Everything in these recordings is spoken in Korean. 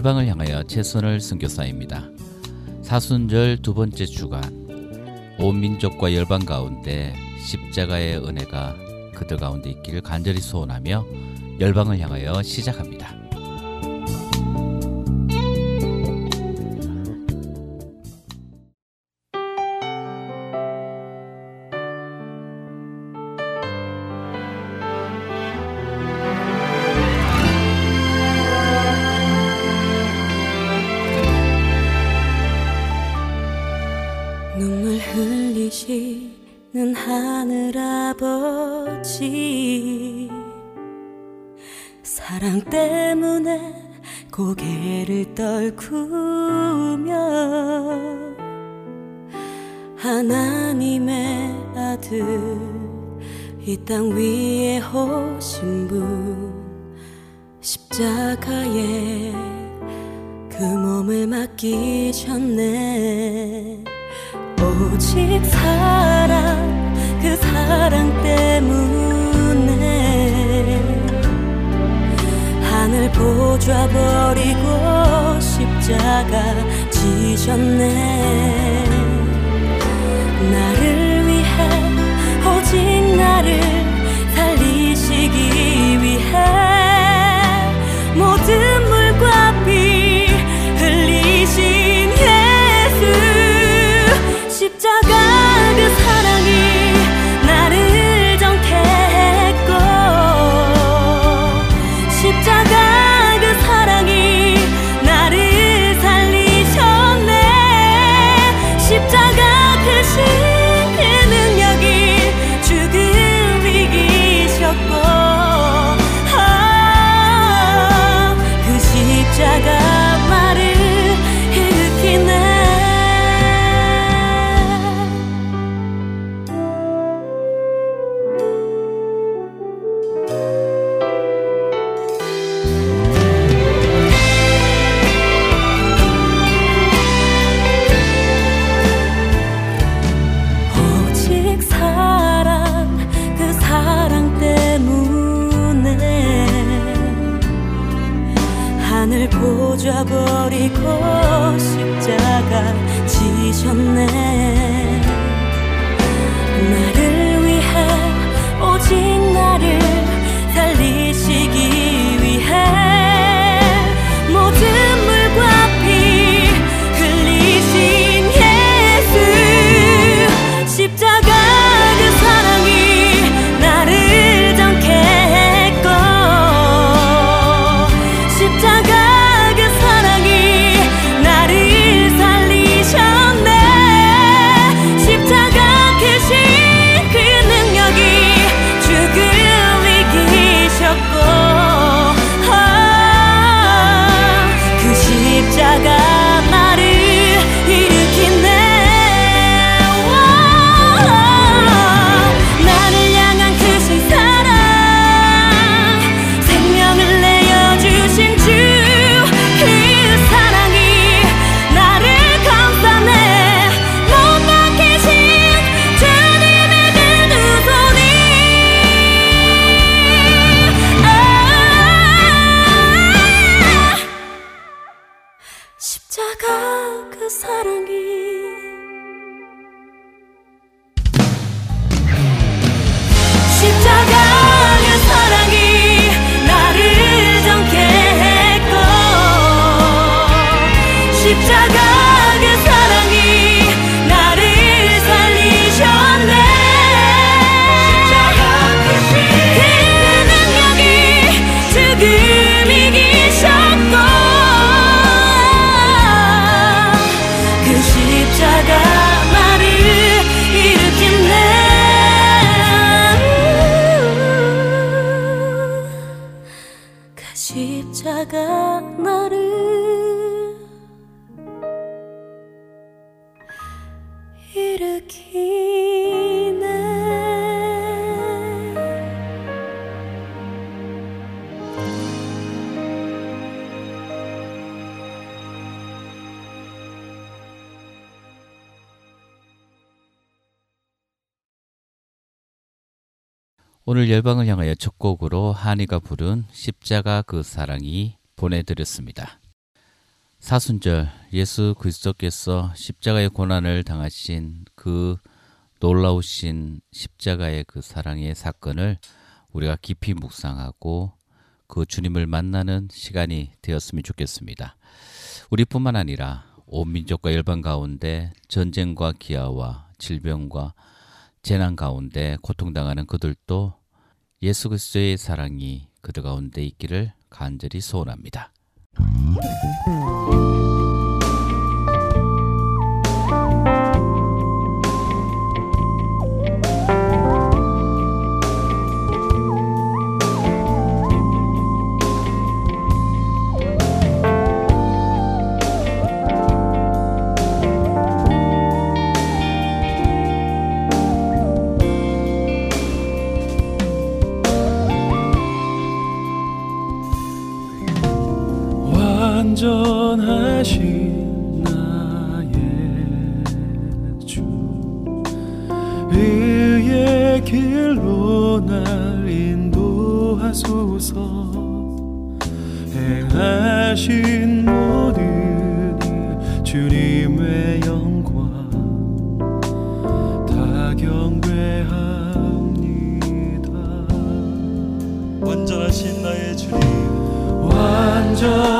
열방을 향하여 최선을 선교사입니다. 사순절 두 번째 주간 온 민족과 열방 가운데 십자가의 은혜가 그들 가운데 있기를 간절히 소원하며 열방을 향하여 시작합니다. 하나님의 아들 이 땅 위에 오신 분 십자가에 그 몸을 맡기셨네. 오직 사랑 그 사랑 때문에 하늘 보좌 버리고 십자가 지셨네. 오직 나를 살리시기 위해 모든 십자가 나를 오늘 열방을 향하여 첫 곡으로 한이가 부른 십자가 그 사랑이 보내드렸습니다. 사순절 예수 그리스도께서 십자가의 고난을 당하신 그 놀라우신 십자가의 그 사랑의 사건을 우리가 깊이 묵상하고 그 주님을 만나는 시간이 되었으면 좋겠습니다. 우리뿐만 아니라 온 민족과 열방 가운데 전쟁과 기아와 질병과 재난 가운데 고통당하는 그들도 예수 그리스도의 사랑이 그들 가운데 있기를 간절히 소원합니다. 완전하신 나의 주 의의 길로 날 인도하소서. 행하신 모든 일 주님의 영광 다 경배합니다. 완전하신 나의 주님. 완전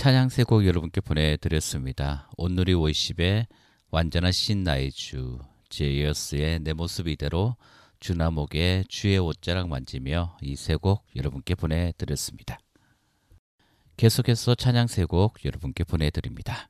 찬양 세 곡 여러분께 보내드렸습니다. 온누리 워십의 완전하신 나의 주 제이어스의 내 모습 이대로 주나목의 주의 옷자락 만지며 이 세 곡 여러분께 보내드렸습니다. 계속해서 찬양 세 곡 여러분께 보내드립니다.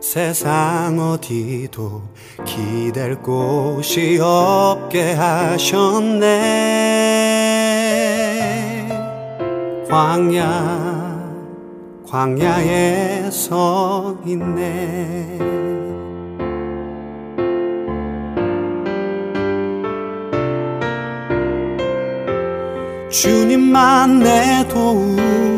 세상 어디도 기댈 곳이 없게 하셨네. 광야 광야에 서 있네. 주님만 내 도움이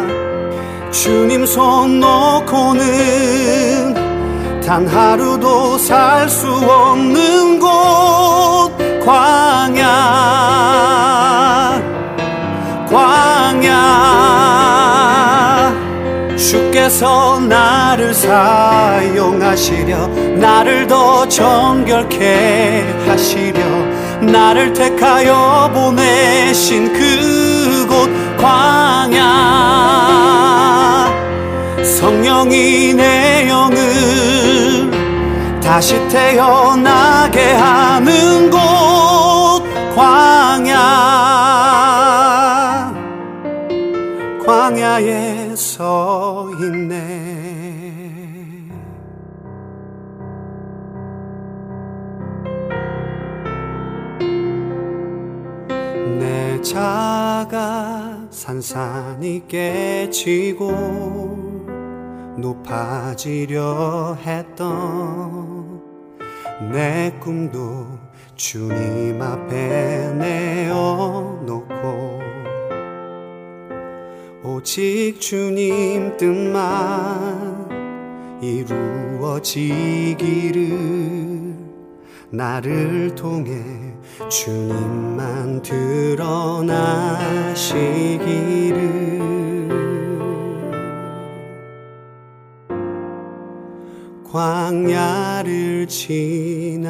주님 손 놓고는 단 하루도 살 수 없는 곳 광야. 광야. 주께서 나를 사용하시려 나를 더 정결케 하시려 나를 택하여 보내신 그곳 광야 성령이 내 영을 다시 태어나게 하는 곳 광야. 광야에 서 있네. 내 자가 산산이 깨지고 높아지려 했던 내 꿈도 주님 앞에 내어놓고 오직 주님 뜻만 이루어지기를 나를 통해 주님만 드러나시기를 광야를 지나며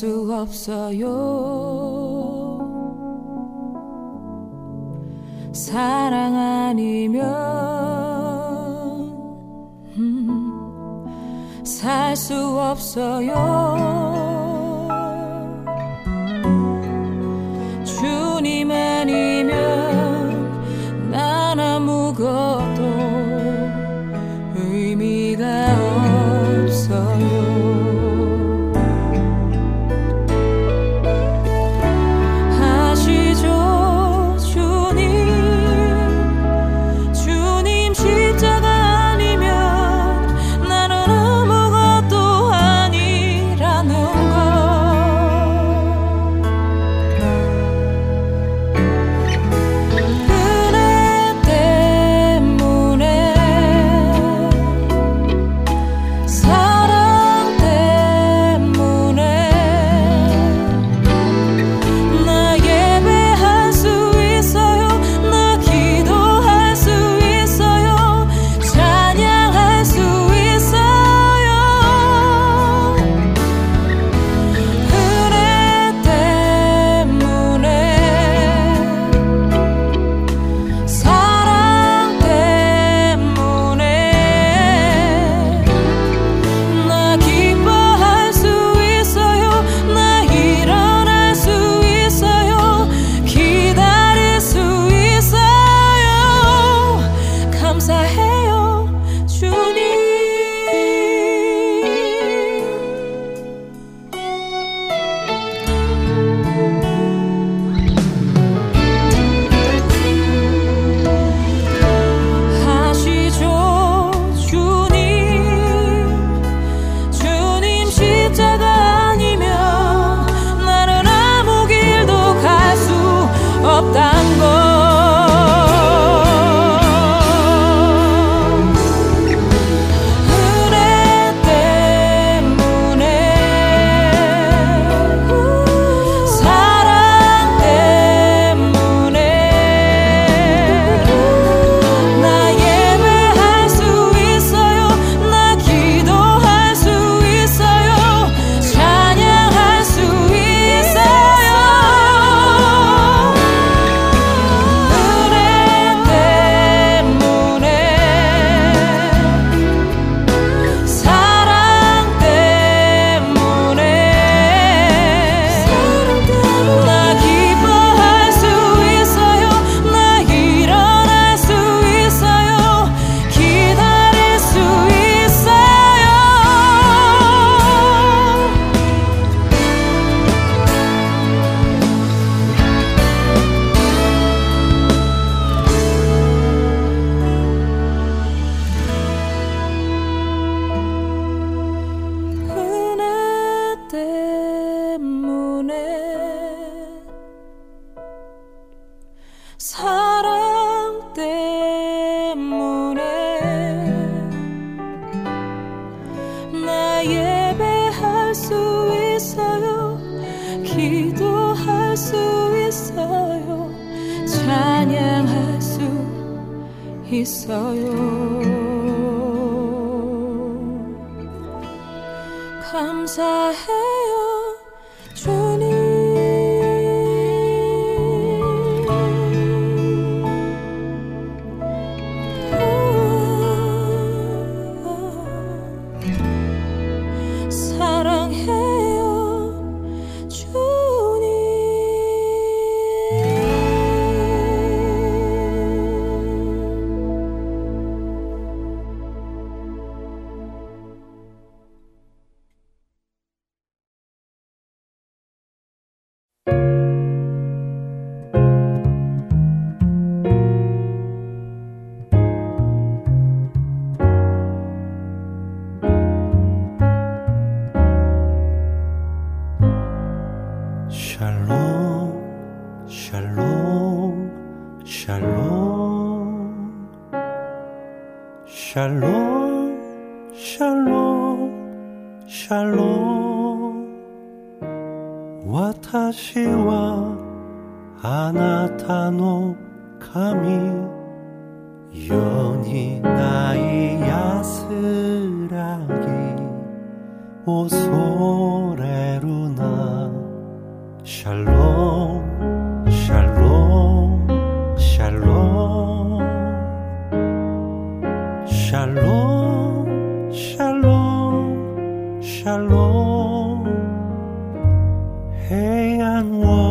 수 없어요. 사랑 아니면 음, 살수 없어요. 있어요. 기도할 수 있어요. 찬양할 수 있어요. 감사해. 黑暗我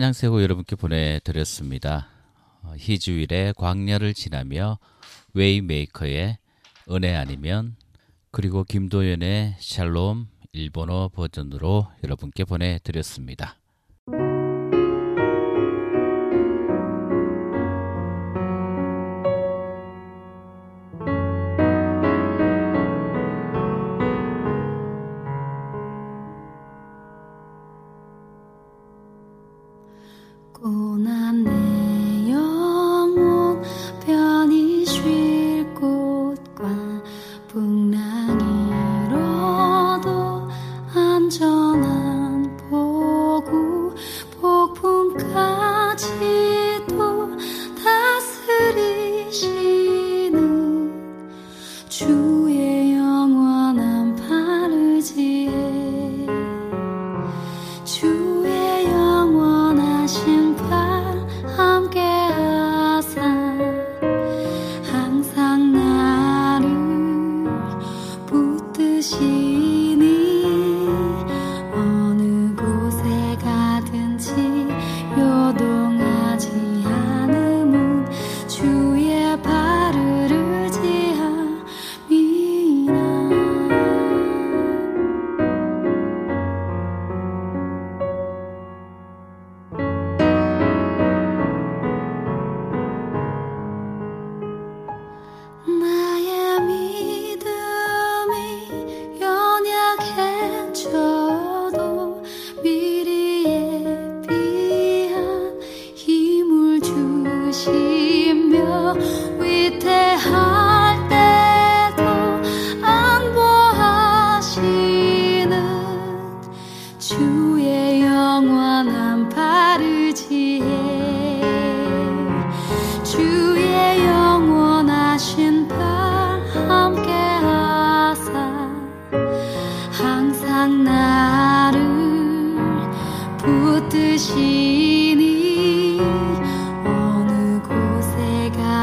찬양세호 여러분께 보내드렸습니다. 어, 희주일의 광야를 지나며 웨이메이커의 은혜 아니면 그리고 김도연의 샬롬 일본어 버전으로 여러분께 보내드렸습니다.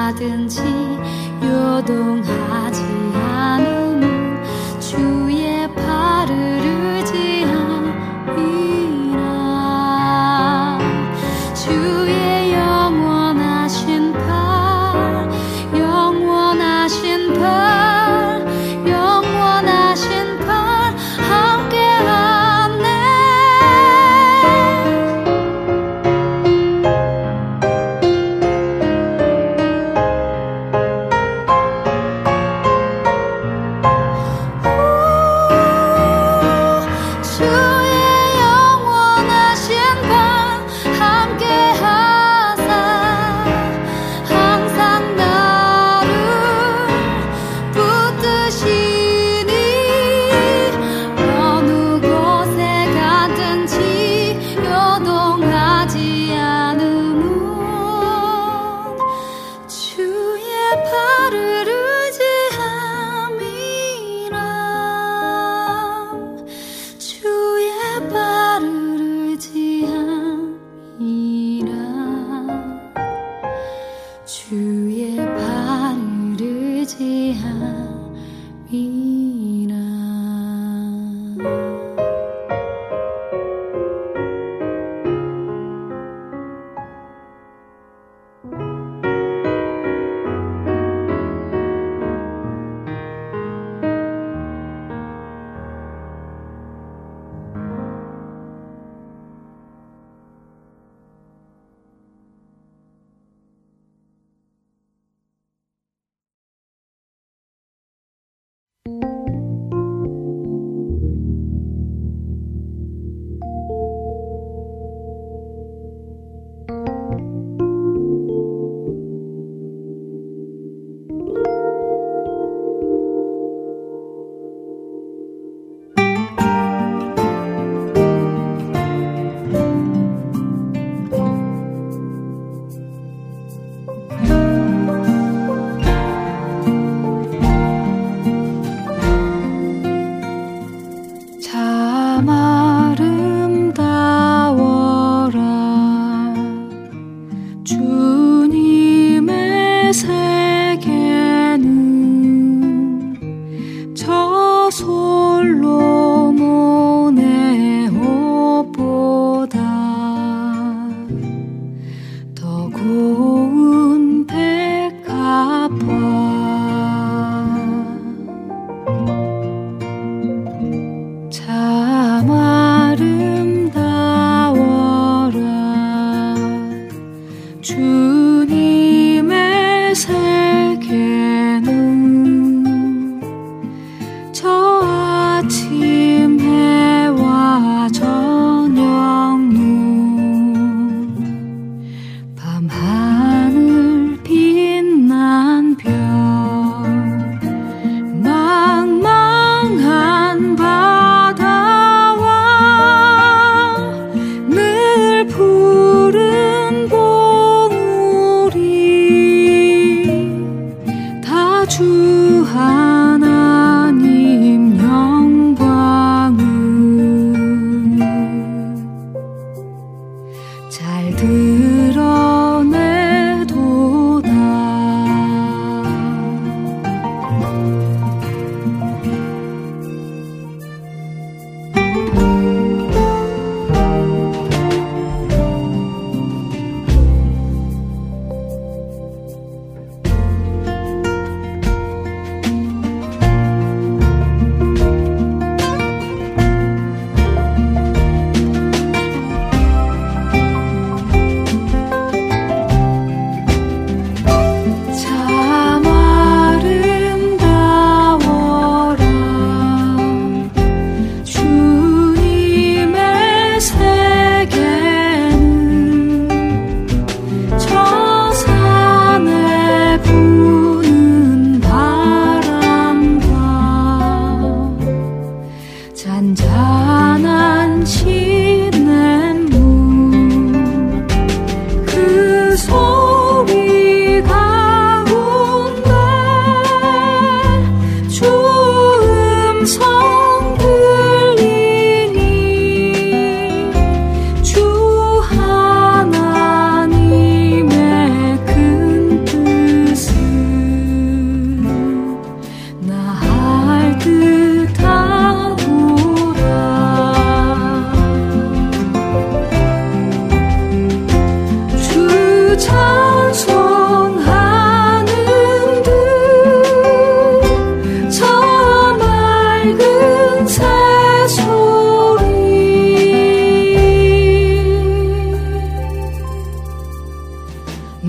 얼마든지 요동하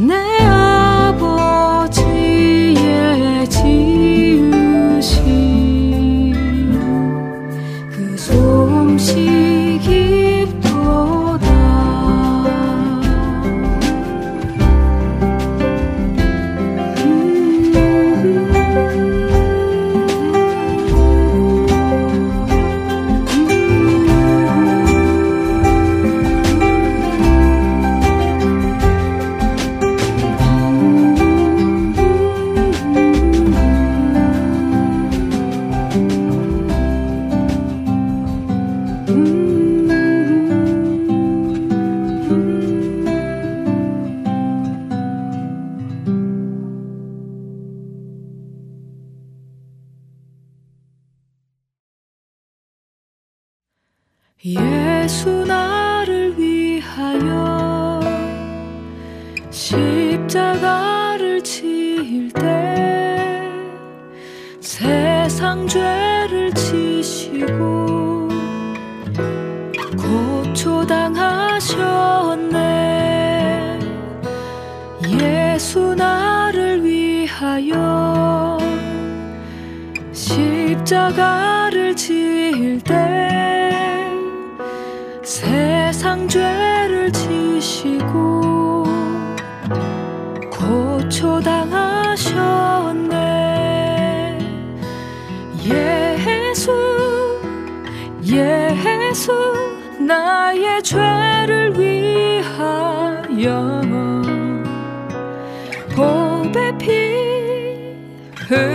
내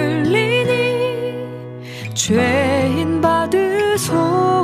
흘리니 죄인 받으소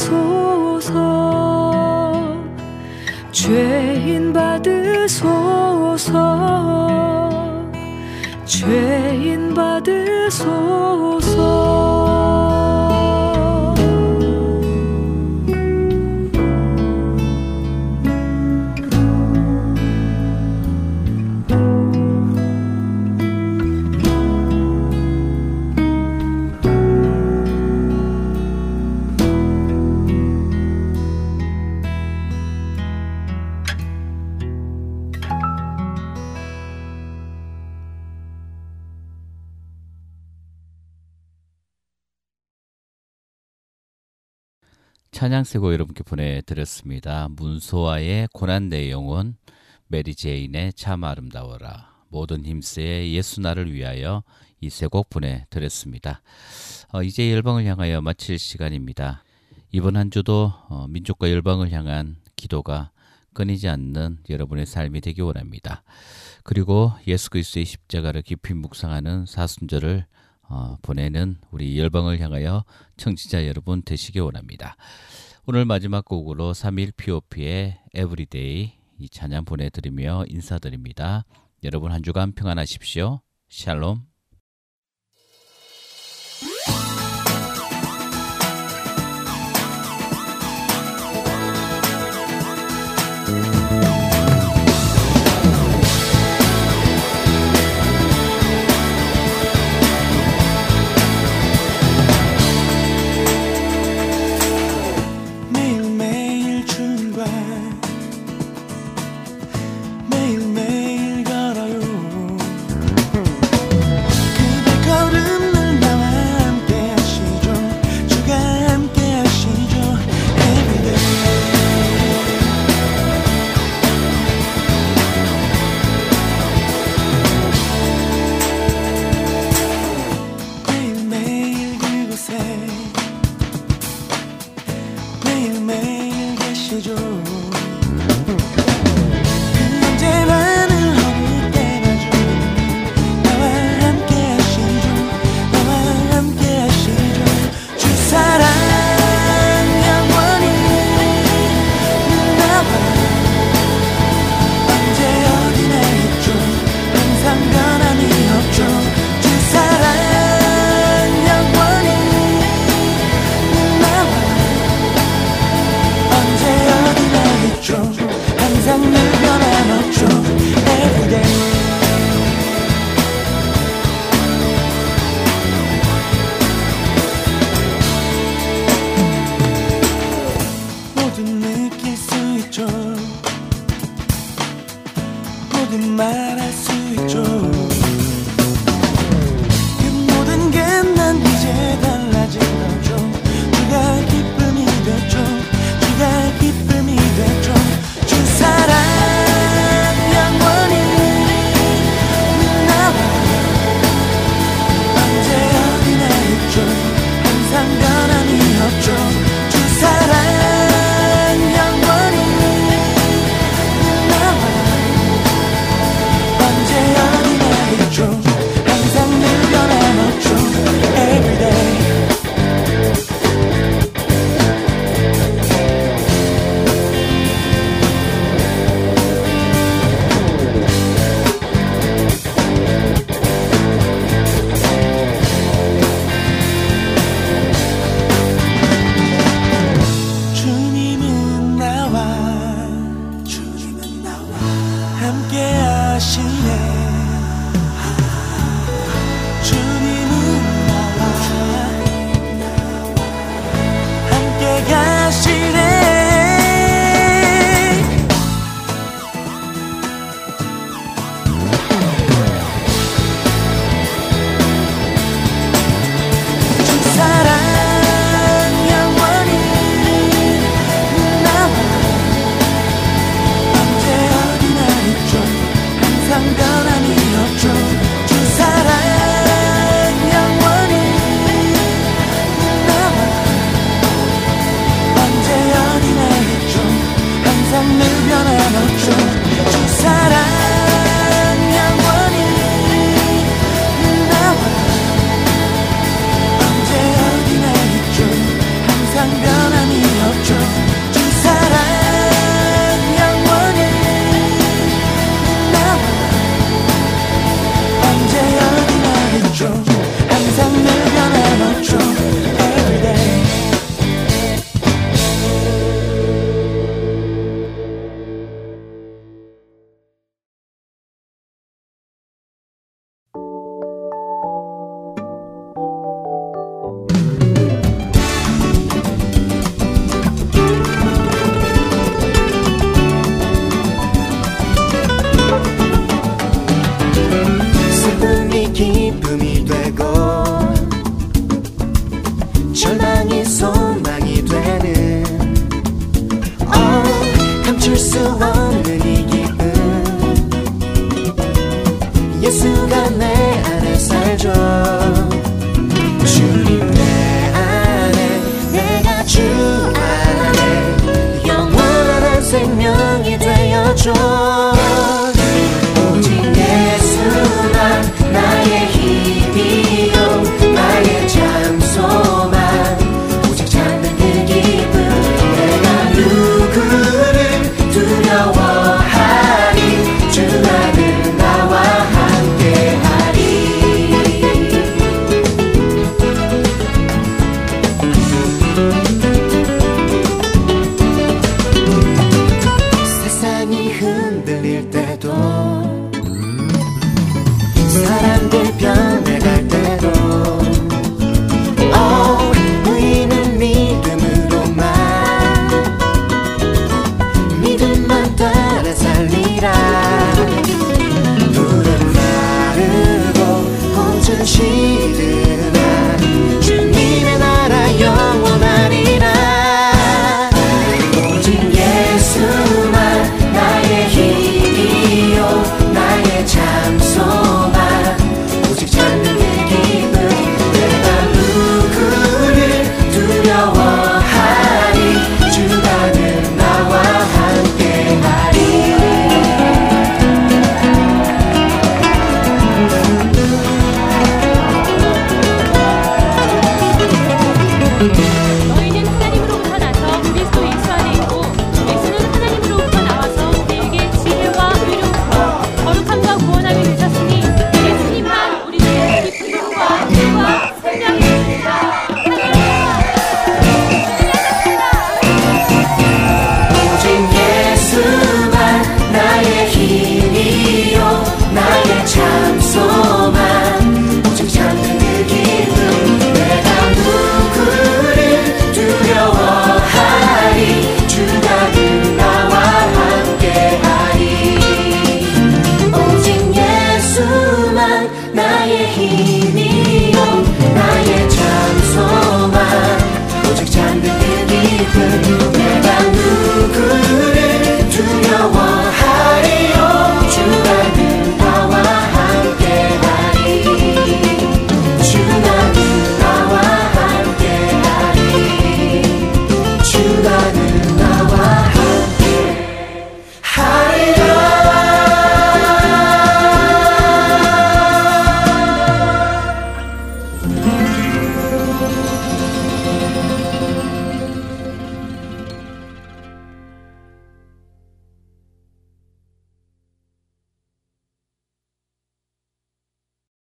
받으소서. 죄인 받으소서. 죄인 받으소서 찬양 세 곡 여러분께 보내드렸습니다. 문소아의 고난 내용은 메리 제인의 참 아름다워라. 모던 힘스의 예수 나를 위하여 이 세 곡 보내드렸습니다. 어, 이제 열방을 향하여 마칠 시간입니다. 이번 한 주도 어, 민족과 열방을 향한 기도가 끊이지 않는 여러분의 삶이 되기 원합니다. 그리고 예수 그리스도의 십자가를 깊이 묵상하는 사순절을 어, 보내는 우리 열방을 향하여 청취자 여러분 되시기 원합니다. 오늘 마지막 곡으로 3일 POP의 Everyday 이 찬양 보내드리며 인사드립니다. 여러분 한 주간 평안하십시오. 샬롬.